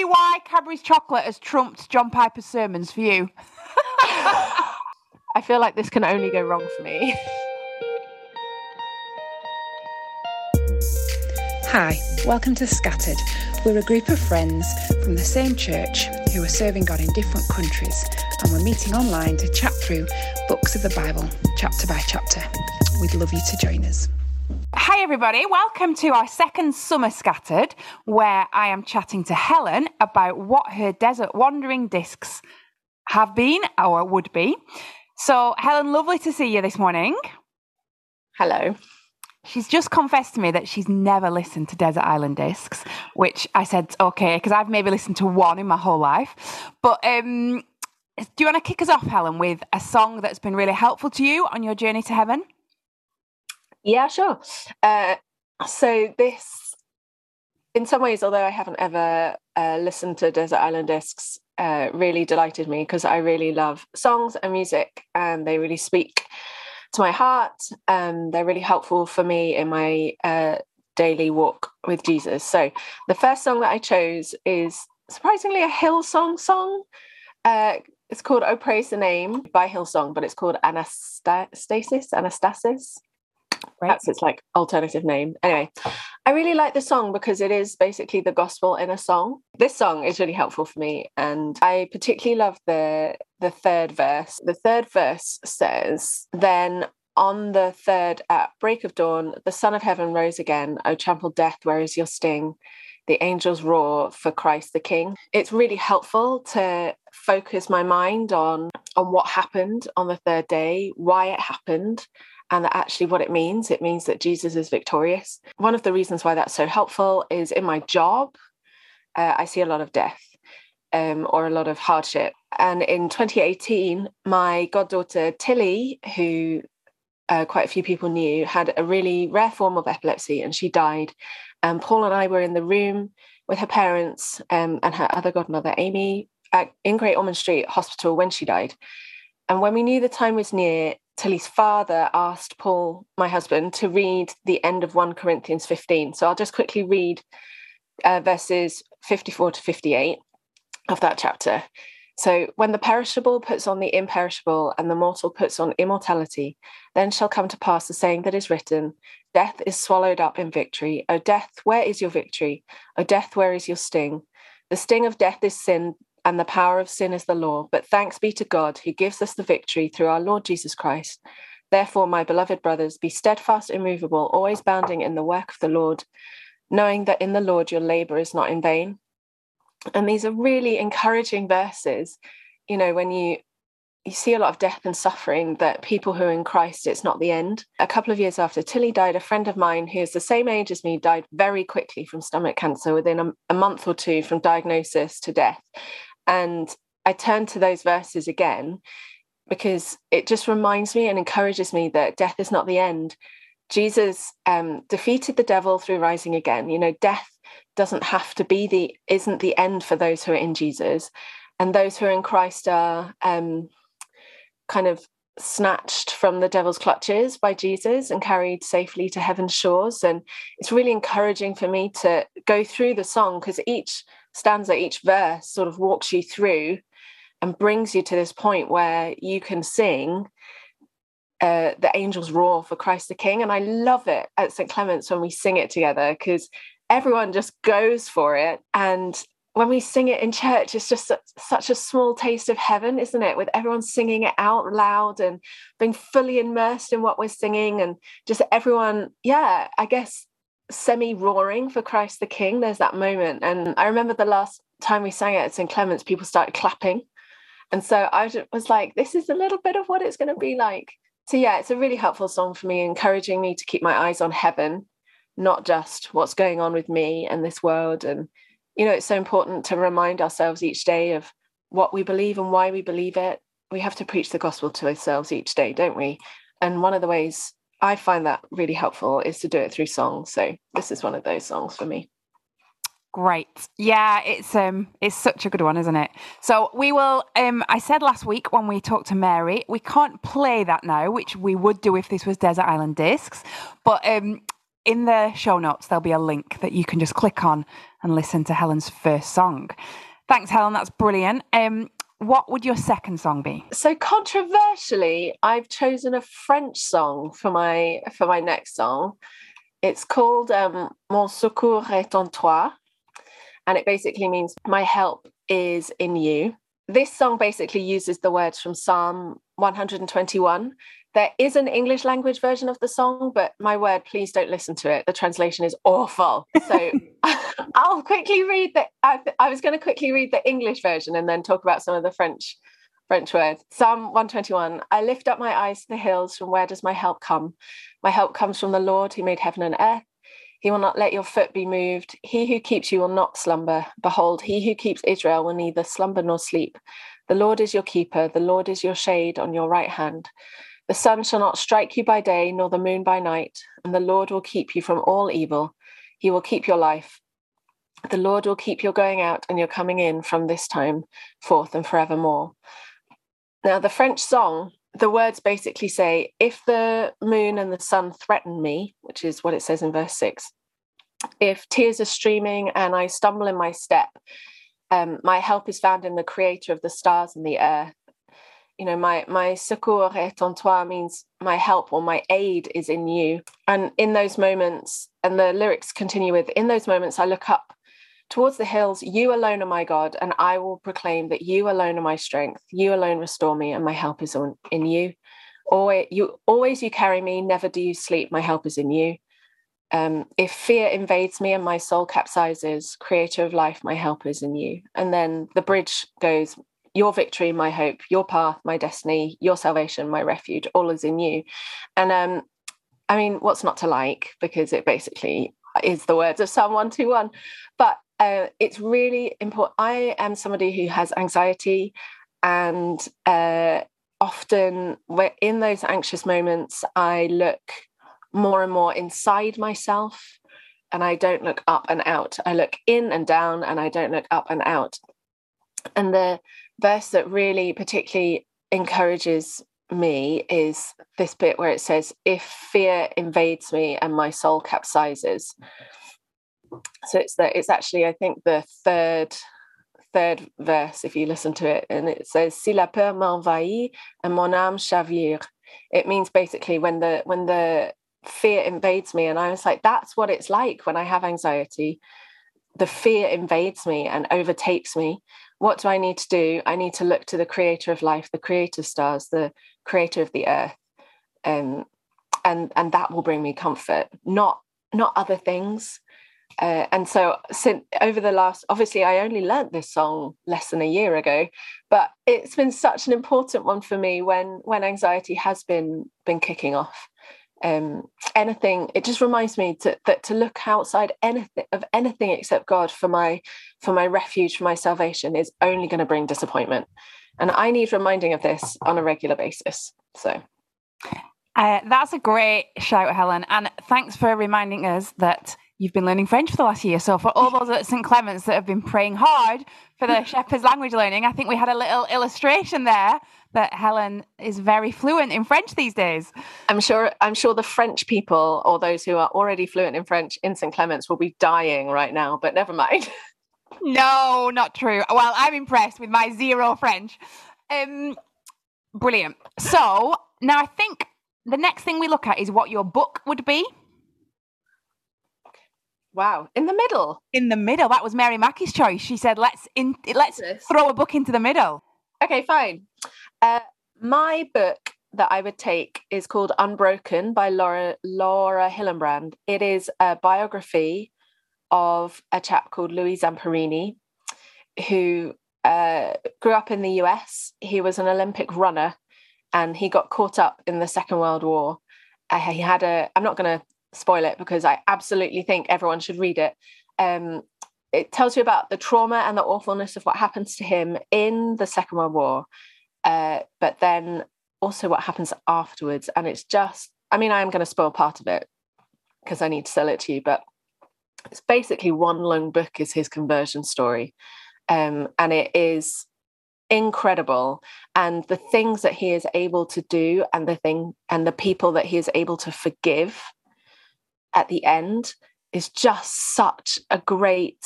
me why Cadbury's chocolate has trumped John Piper's sermons for you. I feel like this can only go wrong for me. Hi, welcome to Scattered. We're a group of friends from the same church who are serving God in different countries, and we're meeting online to chat through books of the Bible, chapter by chapter. We'd love you to join us. Hi, everybody. Welcome to our second Summer Scattered, where I am chatting to Helen about what her desert wandering discs have been or would be. So, Helen, lovely to see you this morning. Hello. She's just confessed to me that she's never listened to Desert Island Discs, which I said, okay, because I've maybe listened to one in my whole life. But um, do you want to kick us off, Helen, with a song that's been really helpful to you on your journey to heaven? Yeah, sure. Uh, so this, in some ways, although I haven't ever uh, listened to Desert Island Discs, uh, really delighted me because I really love songs and music, and they really speak to my heart. Um, they're really helpful for me in my uh, daily walk with Jesus. So the first song that I chose is surprisingly a Hillsong song. Uh, it's called "Oh Praise the Name" by Hillsong, but it's called Anastasis. Anastasis. Right. That's its like alternative name. Anyway, I really like the song because it is basically the gospel in a song. This song is really helpful for me, and I particularly love the the third verse. The third verse says, "Then on the third at break of dawn, the Son of Heaven rose again. O trampled death, where is your sting? The angels roar for Christ the King." It's really helpful to focus my mind on on what happened on the third day, why it happened, and that actually what it means it means that jesus is victorious. One of the reasons why that's so helpful is in my job uh, i see a lot of death um, or a lot of hardship. And in 2018 my goddaughter tilly who uh, quite a few people knew had a really rare form of epilepsy and she died. And paul and i were in the room with her parents um, and her other godmother amy at, in great ormond street hospital when she died. And when we knew the time was near Tilly's father asked Paul, my husband, to read the end of 1 Corinthians 15. So I'll just quickly read uh, verses 54 to 58 of that chapter. So, when the perishable puts on the imperishable and the mortal puts on immortality, then shall come to pass the saying that is written Death is swallowed up in victory. O death, where is your victory? O death, where is your sting? The sting of death is sin, and the power of sin is the law. But thanks be to God who gives us the victory through our Lord Jesus Christ. Therefore, my beloved brothers, be steadfast, immovable, always bounding in the work of the Lord, knowing that in the Lord your labor is not in vain. And these are really encouraging verses. You know, when you you see a lot of death and suffering that people who are in Christ, it's not the end. A couple of years after Tilly died, a friend of mine who's the same age as me died very quickly from stomach cancer within a, a month or two from diagnosis to death. And I turn to those verses again because it just reminds me and encourages me that death is not the end. Jesus um, defeated the devil through rising again. You know, death doesn't have to be the isn't the end for those who are in Jesus, and those who are in Christ are um, kind of snatched from the devil's clutches by Jesus and carried safely to heaven's shores. And it's really encouraging for me to go through the song because each stanza, each verse sort of walks you through and brings you to this point where you can sing uh, the angels roar for Christ the King. And I love it at St. Clement's when we sing it together because everyone just goes for it. And when we sing it in church, it's just such a small taste of heaven, isn't it? With everyone singing it out loud and being fully immersed in what we're singing, and just everyone, yeah, I guess semi roaring for Christ the King. There's that moment. And I remember the last time we sang it at St. Clement's, people started clapping. And so I was like, this is a little bit of what it's going to be like. So, yeah, it's a really helpful song for me, encouraging me to keep my eyes on heaven, not just what's going on with me and this world. And, you know, it's so important to remind ourselves each day of what we believe and why we believe it. We have to preach the gospel to ourselves each day, don't we? And one of the ways I find that really helpful is to do it through songs. So this is one of those songs for me. Great. Yeah, it's um it's such a good one, isn't it? So we will um I said last week when we talked to Mary, we can't play that now, which we would do if this was Desert Island Discs. But um in the show notes, there'll be a link that you can just click on and listen to Helen's first song. Thanks, Helen. That's brilliant. Um, what would your second song be? So controversially, I've chosen a French song for my for my next song. It's called um, Mon secours est en toi, and it basically means my help is in you. This song basically uses the words from Psalm 121. There is an English language version of the song, but my word, please don't listen to it. The translation is awful. So I'll quickly read the. I, I was going to quickly read the English version and then talk about some of the French French words. Psalm 121 I lift up my eyes to the hills. From where does my help come? My help comes from the Lord who made heaven and earth. He will not let your foot be moved. He who keeps you will not slumber. Behold, he who keeps Israel will neither slumber nor sleep. The Lord is your keeper. The Lord is your shade on your right hand. The sun shall not strike you by day, nor the moon by night. And the Lord will keep you from all evil. He will keep your life. The Lord will keep your going out and your coming in from this time forth and forevermore. Now, the French song the words basically say if the moon and the sun threaten me, which is what it says in verse six, if tears are streaming and I stumble in my step, um, my help is found in the creator of the stars and the earth. You know, my my secours est en toi means my help or my aid is in you. And in those moments, and the lyrics continue with, in those moments I look up towards the hills, you alone are my God, and I will proclaim that you alone are my strength. You alone restore me, and my help is on, in you. Always you always you carry me, never do you sleep. My help is in you. Um, if fear invades me and my soul capsizes, creator of life, my help is in you. And then the bridge goes, Your victory, my hope, your path, my destiny, your salvation, my refuge, all is in you. And um, I mean, what's not to like? Because it basically is the words of Psalm 121. But uh, it's really important. I am somebody who has anxiety, and uh, often in those anxious moments, I look more and more inside myself and I don't look up and out. I look in and down and I don't look up and out. And the verse that really particularly encourages me is this bit where it says, If fear invades me and my soul capsizes. So it's that it's actually i think the third third verse if you listen to it and it says si la peur m'envahit et mon âme chavire. It means basically when the when the fear invades me and i was like that's what it's like when i have anxiety. The fear invades me and overtakes me what do i need to do? I need to look to the creator of life the creator of stars the creator of the earth um, and and that will bring me comfort not not other things. Uh, and so since over the last obviously i only learnt this song less than a year ago but it's been such an important one for me when when anxiety has been been kicking off um, anything it just reminds me to, that to look outside anything of anything except god for my for my refuge for my salvation is only going to bring disappointment and i need reminding of this on a regular basis so uh, that's a great shout helen and thanks for reminding us that you've been learning French for the last year. So for all those at St Clement's that have been praying hard for the Shepherd's language learning, I think we had a little illustration there that Helen is very fluent in French these days. I'm sure I'm sure the French people or those who are already fluent in French in St Clement's will be dying right now, but never mind. no, not true. Well, I'm impressed with my zero French. Um brilliant. So, now I think the next thing we look at is what your book would be. Wow, in the middle. In the middle. That was Mary Mackie's choice. She said, "Let's in, let's throw a book into the middle." Okay, fine. Uh, my book that I would take is called Unbroken by Laura Laura Hillenbrand. It is a biography of a chap called Louis Zamperini, who uh, grew up in the US. He was an Olympic runner, and he got caught up in the Second World War. Uh, he had a. I'm not going to spoil it because I absolutely think everyone should read it. Um, it tells you about the trauma and the awfulness of what happens to him in the Second World War, uh, but then also what happens afterwards. And it's just, I mean, I am going to spoil part of it because I need to sell it to you, but it's basically one long book is his conversion story. Um, and it is incredible and the things that he is able to do and the thing and the people that he is able to forgive at the end is just such a great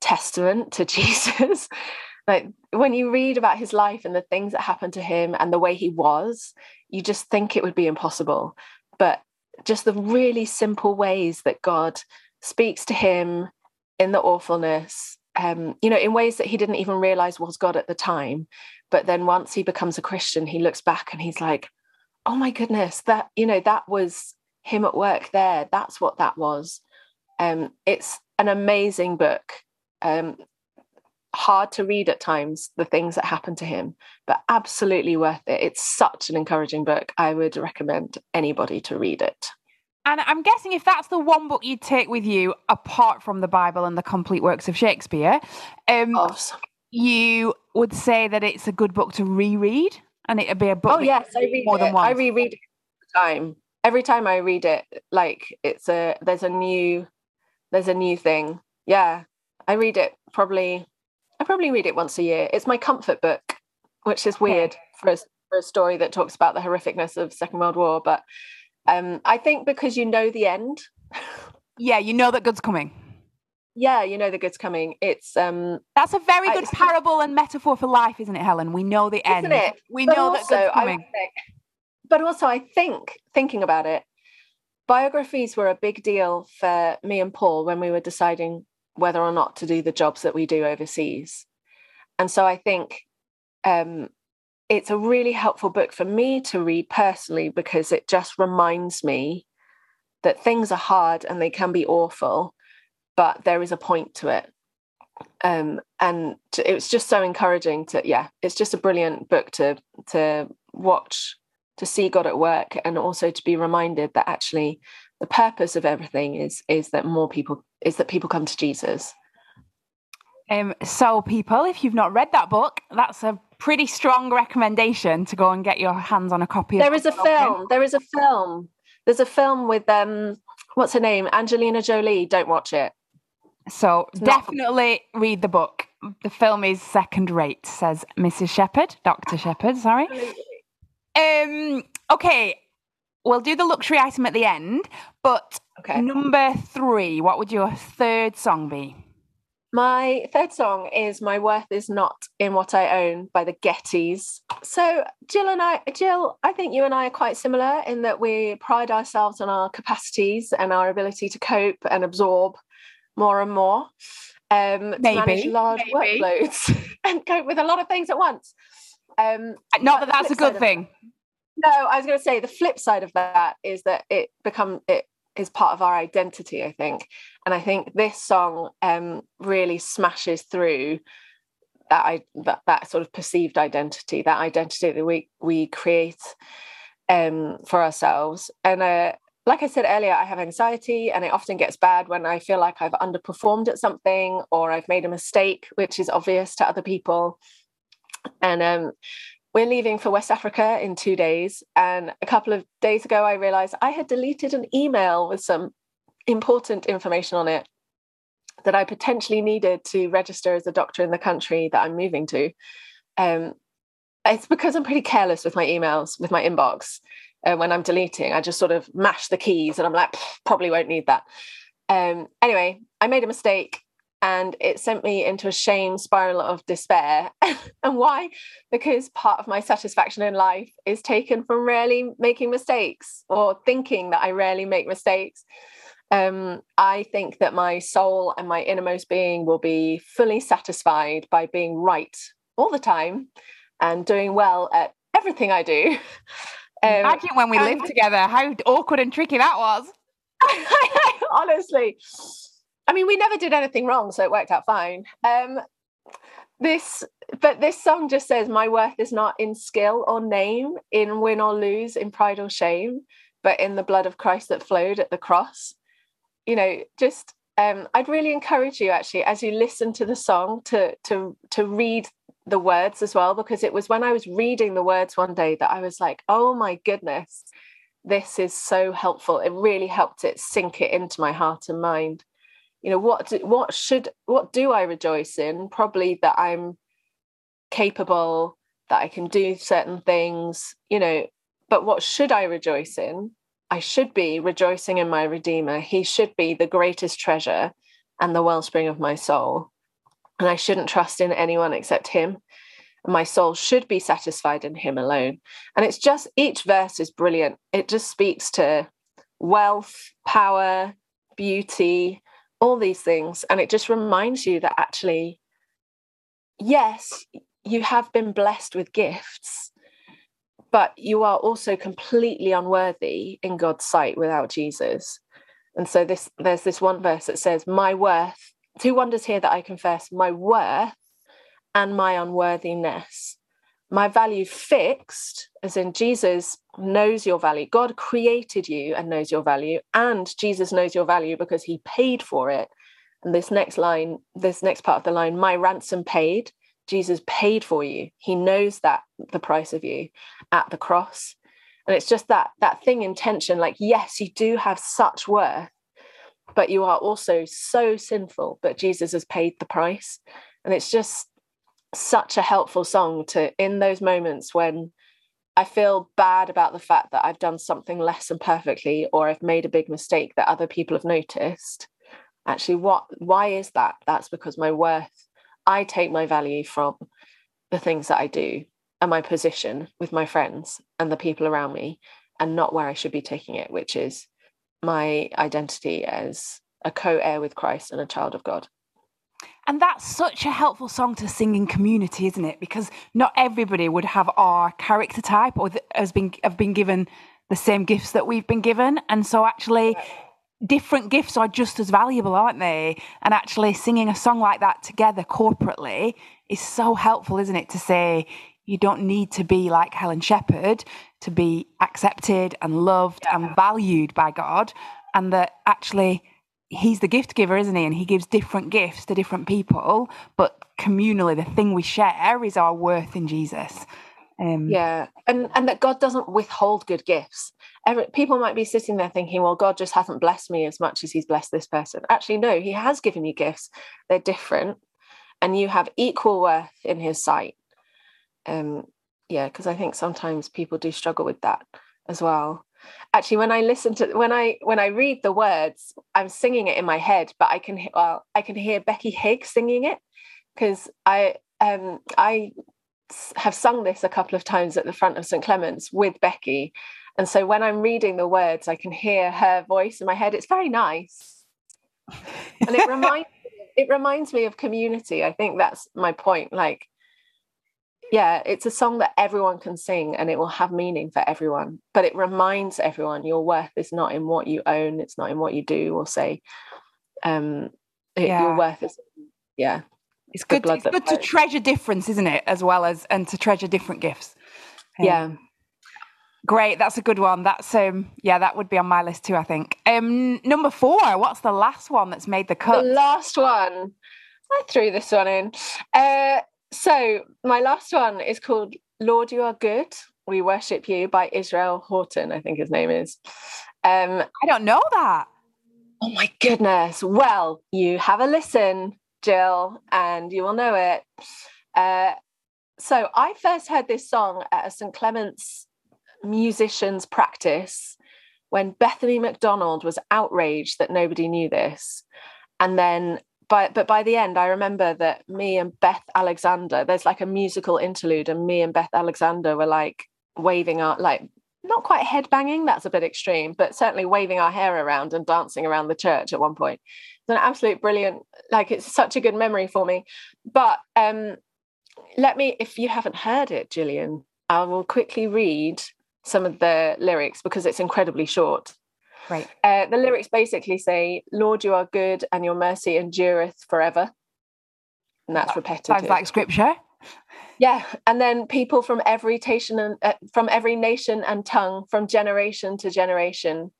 testament to Jesus. Like when you read about his life and the things that happened to him and the way he was, you just think it would be impossible. But just the really simple ways that God speaks to him in the awfulness, um, you know, in ways that he didn't even realize was God at the time. But then once he becomes a Christian, he looks back and he's like, oh my goodness, that, you know, that was him at work there. That's what that was. Um, it's an amazing book. Um, hard to read at times, the things that happened to him, but absolutely worth it. It's such an encouraging book. I would recommend anybody to read it. And I'm guessing if that's the one book you'd take with you, apart from the Bible and the complete works of Shakespeare, um, awesome. you would say that it's a good book to reread, and it'd be a book. Oh yes, I read more it. than once. I reread it time. Every time I read it, like it's a there's a new there's a new thing. Yeah, I read it probably. I probably read it once a year. It's my comfort book, which is weird okay. for a, for a story that talks about the horrificness of Second World War, but um, I think because you know the end. yeah, you know that good's coming. Yeah, you know the good's coming. It's um That's a very good I, parable and metaphor for life, isn't it, Helen? We know the end. Isn't it? We but know also, that good's coming. But also I think thinking about it, biographies were a big deal for me and Paul when we were deciding whether or not to do the jobs that we do overseas. And so I think um, it's a really helpful book for me to read personally because it just reminds me that things are hard and they can be awful, but there is a point to it. Um, and it was just so encouraging to, yeah, it's just a brilliant book to to watch, to see God at work, and also to be reminded that actually the purpose of everything is is that more people is that people come to Jesus. Um, so, people, if you've not read that book, that's a pretty strong recommendation to go and get your hands on a copy. There is a film. There is a film. There's a film with um, what's her name? Angelina Jolie. Don't watch it. So it's definitely not... read the book. The film is second rate, says Mrs. Shepherd, Doctor Shepherd. Sorry. Um. Okay, we'll do the luxury item at the end. But okay. number three, what would your third song be? My third song is My Worth Is Not in What I Own by the Gettys. So, Jill and I, Jill, I think you and I are quite similar in that we pride ourselves on our capacities and our ability to cope and absorb more and more. Um, maybe, to manage large maybe. workloads and cope with a lot of things at once. Um, Not that that's a good thing. no, I was going to say the flip side of that is that it become it is part of our identity, I think. And I think this song um, really smashes through that I that, that sort of perceived identity, that identity that we we create um, for ourselves. And uh, like I said earlier, I have anxiety, and it often gets bad when I feel like I've underperformed at something or I've made a mistake, which is obvious to other people. And um, we're leaving for West Africa in two days. And a couple of days ago, I realized I had deleted an email with some important information on it that I potentially needed to register as a doctor in the country that I'm moving to. Um, it's because I'm pretty careless with my emails, with my inbox. Uh, when I'm deleting, I just sort of mash the keys and I'm like, probably won't need that. Um, anyway, I made a mistake and it sent me into a shame spiral of despair. and why? Because part of my satisfaction in life is taken from rarely making mistakes or thinking that I rarely make mistakes. Um, I think that my soul and my innermost being will be fully satisfied by being right all the time and doing well at everything I do. Um, Imagine when we lived together, how awkward and tricky that was. Honestly. I mean, we never did anything wrong, so it worked out fine. Um, this, but this song just says, "My worth is not in skill or name, in win or lose, in pride or shame, but in the blood of Christ that flowed at the cross." You know, just um, I'd really encourage you actually, as you listen to the song, to to to read the words as well, because it was when I was reading the words one day that I was like, "Oh my goodness." This is so helpful. It really helped it sink it into my heart and mind you know what do, what should what do i rejoice in probably that i'm capable that i can do certain things you know but what should i rejoice in I should be rejoicing in my Redeemer. He should be the greatest treasure and the wellspring of my soul. And I shouldn't trust in anyone except Him. My soul should be satisfied in Him alone. And it's just each verse is brilliant. It just speaks to wealth, power, beauty, all these things. And it just reminds you that actually, yes, you have been blessed with gifts, but you are also completely unworthy in God's sight without Jesus. And so this there's this one verse that says, My worth, two wonders here that I confess, my worth and my unworthiness. My value fixed, as in Jesus knows your value. God created you and knows your value, and Jesus knows your value because he paid for it. And this next line, this next part of the line, my ransom paid, Jesus paid for you. He knows that the price of you at the cross. And it's just that that thing in tension, like, yes, you do have such worth, but you are also so sinful, but Jesus has paid the price. And it's just such a helpful song to in those moments when I feel bad about the fact that I've done something less than perfectly or I've made a big mistake that other people have noticed. Actually, what why is that? That's because my worth, I take my value from the things that I do and my position with my friends and the people around me, and not where I should be taking it, which is my identity as a co-heir with Christ and a child of God. And that's such a helpful song to sing in community, isn't it? Because not everybody would have our character type or has been have been given the same gifts that we've been given, and so actually. Different gifts are just as valuable, aren't they? And actually, singing a song like that together corporately is so helpful, isn't it? To say, you don't need to be like Helen Shepherd to be accepted and loved yeah. and valued by God, and that actually he's the gift giver, isn't he? And he gives different gifts to different people, but communally, the thing we share is our worth in Jesus. Um, yeah, and and that God doesn't withhold good gifts. Every, people might be sitting there thinking, "Well, God just hasn't blessed me as much as He's blessed this person." Actually, no, He has given you gifts. They're different, and you have equal worth in His sight. Um, yeah, because I think sometimes people do struggle with that as well actually when i listen to when i when i read the words i'm singing it in my head but i can well i can hear becky higgs singing it. Because i um i have sung this a couple of times at the front of st clement's with becky. And so when i'm reading the words i can hear her voice in my head. It's very nice. And it reminds it reminds me of community. I think that's my point. Like yeah, it's a song that everyone can sing and it will have meaning for everyone. But it reminds everyone your worth is not in what you own, it's not in what you do or say. Um, it, yeah. Your worth is, yeah. It's good. It's good to treasure difference, isn't it? As well as and to treasure different gifts. Um, yeah. Great, that's a good one. That's um yeah, that would be on my list too, I think. Um number four, what's the last one that's made the cut? The last one. I threw this one in. Uh so my last one is called Lord, You Are Good. We Worship You by Israel Houghton, I think his name is. Um, I don't know that. Oh my goodness. Well, you have a listen, Jill, and you will know it. Uh, so I first heard this song at a St. Clement's musicians practice when Bethany McDonald was outraged that nobody knew this. And then by, but by the end, I remember that me and Beth Alexander, there's like a musical interlude, and me and Beth Alexander were like waving our, like, not quite head banging, that's a bit extreme, but certainly waving our hair around and dancing around the church at one point. It's an absolute brilliant, like, it's such a good memory for me. But um, let me, if you haven't heard it, Gillian, I will quickly read some of the lyrics because it's incredibly short. Right. Uh, the lyrics basically say, Lord, you are good and your mercy endureth forever. And that's repetitive. Sounds like scripture. Yeah, and then people from every nation and uh, from every nation and tongue, from generation to generation,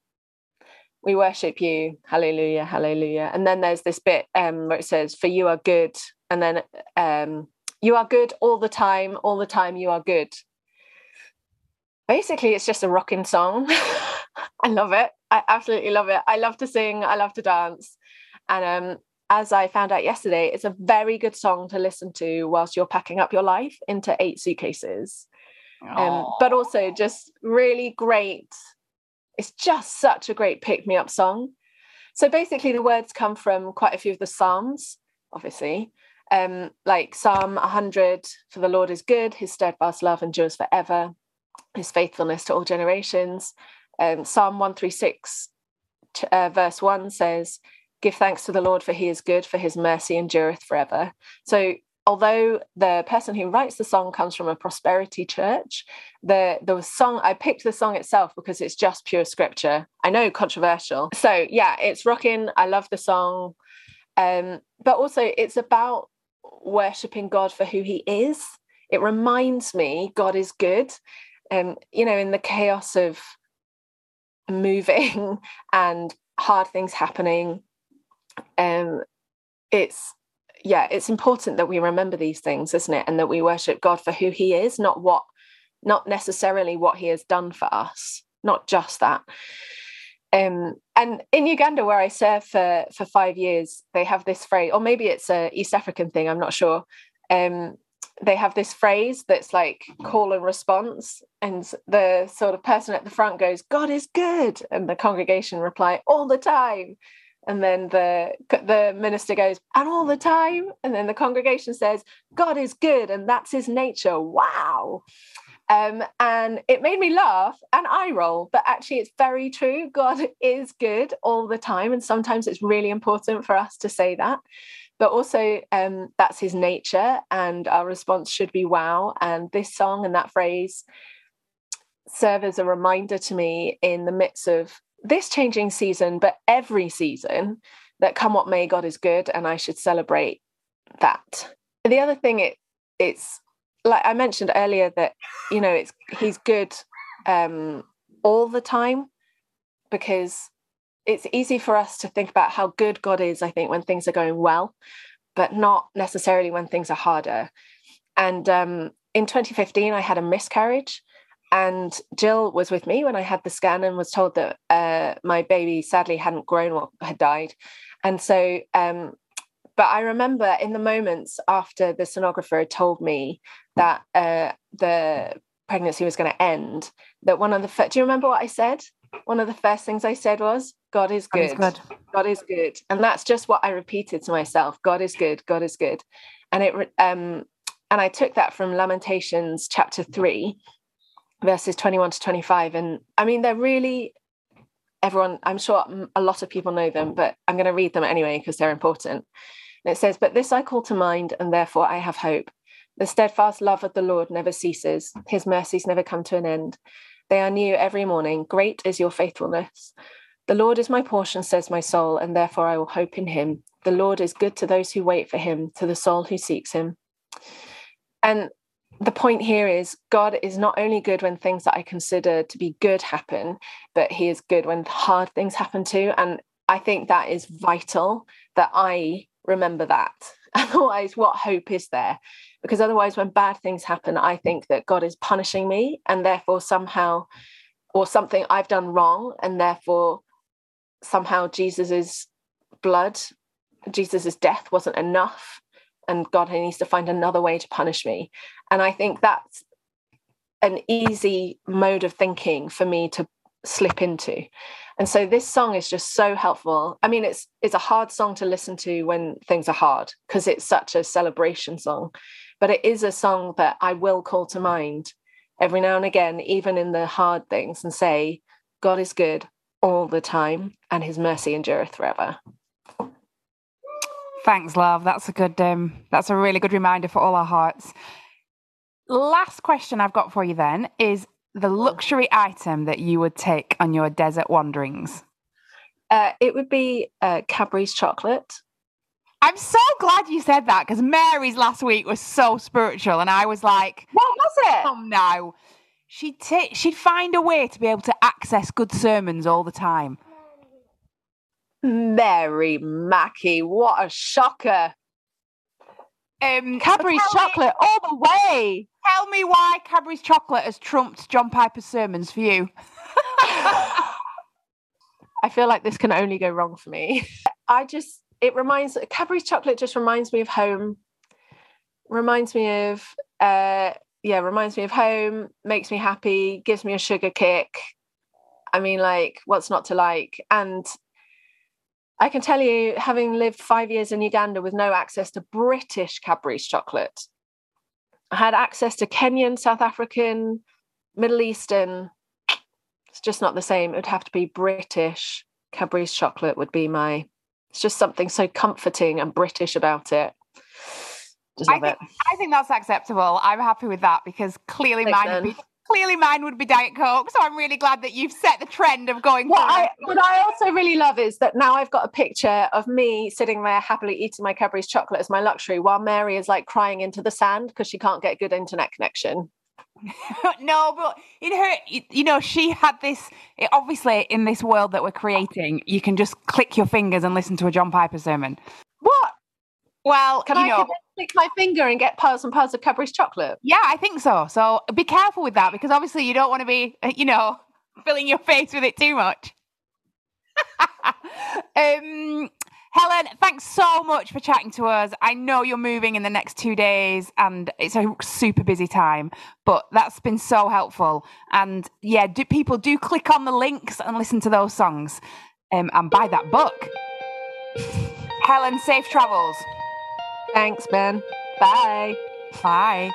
we worship you. Hallelujah, hallelujah. And then there's this bit um, where it says, "For you are good," and then um, you are good all the time. All the time, you are good. Basically, it's just a rocking song. I love it. I absolutely love it. I love to sing. I love to dance. And um, as I found out yesterday, it's a very good song to listen to whilst you're packing up your life into eight suitcases. Um, but also just really great It's just such a great pick me up song. So basically, the words come from quite a few of the Psalms, obviously, um, like Psalm 100 For the Lord is good, his steadfast love endures forever, his faithfulness to all generations. Um, Psalm 136, uh, verse 1 says, Give thanks to the Lord, for he is good, for his mercy endureth forever. So although the person who writes the song comes from a prosperity church the the song i picked the song itself because it's just pure scripture. I know controversial. So yeah it's rocking. I love the song. Um, but also it's about worshiping god for who he is. It reminds me god is good um you know in the chaos of moving and hard things happening um it's yeah, it's important that we remember these things, isn't it? And that we worship God for who he is, not what, not necessarily what he has done for us, not just that. Um, and in Uganda, where I served for for five years, they have this phrase, or maybe it's a East African thing, I'm not sure. Um, they have this phrase that's like call and response, and the sort of person at the front goes, "God is good," and the congregation reply, "All the time." and then the the minister goes and all the time? And then the congregation says god is good and that's his nature. Wow. Um, and it made me laugh and eye roll but actually it's very true. God is good all the time and sometimes it's really important for us to say that but also um, that's his nature and our response should be wow and this song and that phrase serve as a reminder to me in the midst of this changing season, but every season that come what may, God is good, and I should celebrate that. The other thing it it's like I mentioned earlier that you know it's he's good um all the time because it's easy for us to think about how good God is, I think, when things are going well, but not necessarily when things are harder. And um, in 2015, I had a miscarriage and Jill was with me when I had the scan and was told that uh, my baby sadly hadn't grown or had died. And so, um, but I remember in the moments after the sonographer had told me that uh, the pregnancy was going to end, that one of the do you remember what I said? One of the first things I said was, God is good. God is good. God is good. And that's just what I repeated to myself. God is good. God is good. And it, um, and I took that from Lamentations chapter three, verses 21 to 25 and i mean they're really everyone i'm sure a lot of people know them but i'm going to read them anyway because they're important and it says but this i call to mind and therefore i have hope the steadfast love of the lord never ceases his mercies never come to an end they are new every morning great is your faithfulness the lord is my portion says my soul and therefore i will hope in him the lord is good to those who wait for him to the soul who seeks him and the point here is God is not only good when things that I consider to be good happen, but He is good when hard things happen too. And I think that is vital that I remember that. Otherwise, what hope is there? Because otherwise, when bad things happen, I think that God is punishing me, and therefore, somehow, or something I've done wrong, and therefore, somehow, Jesus's blood, Jesus's death wasn't enough and God needs to find another way to punish me. And I think that's an easy mode of thinking for me to slip into. And so this song is just so helpful. I mean, it's it's a hard song to listen to when things are hard because it's such a celebration song, but it is a song that I will call to mind every now and again, even in the hard things, and say, God is good all the time, and His mercy endureth forever. Thanks, love. That's a good. Um, that's a really good reminder for all our hearts. Last question I've got for you then is the luxury item that you would take on your desert wanderings. Uh, it would be uh, Cadbury's chocolate. I'm so glad you said that because Mary's last week was so spiritual, and I was like, "What was it?" Oh no, she'd take, she'd find a way to be able to access good sermons all the time. Mary Mackie, what a shocker. Um, Cadbury's chocolate all the way. Tell me why Cadbury's chocolate has trumped John Piper's sermons for you. I feel like this can only go wrong for me. I just, it reminds, Cadbury's chocolate just reminds me of home. Reminds me of, uh, yeah, reminds me of home, makes me happy, gives me a sugar kick. I mean, like, what's not to like? And I can tell you, having lived five years in Uganda with no access to British Cadbury's chocolate, I had access to Kenyan, South African, Middle Eastern. It's just not the same. It would have to be British. Cadbury's chocolate would be my. It's just something so comforting and British about it. I think, it. I think that's acceptable. I'm happy with that because clearly Thanks, mine would be clearly mine would be Diet Coke. So I'm really glad that you've set the trend of going. What I, what I also really love is that now I've got a picture of me sitting there happily eating my Cadbury's chocolate as my luxury while Mary is like crying into the sand because she can't get good internet connection. no, but in her, you know, she had this. it- Obviously, in this world that we're creating, you can just click your fingers and listen to a John Piper sermon. What? Well, Can you I know, click my finger and get piles and piles of Cadbury's chocolate? yeah, I think so. So be careful with that because obviously you don't want to be, uh, you know, filling your face with it too much. um, Helen, thanks so much for chatting to us. I know you're moving in the next two days and it's a super busy time, but that's been so helpful. And yeah, do, people do click on the links and listen to those songs um, and buy that book. Helen, safe travels. Thanks, Ben. Bye. Bye.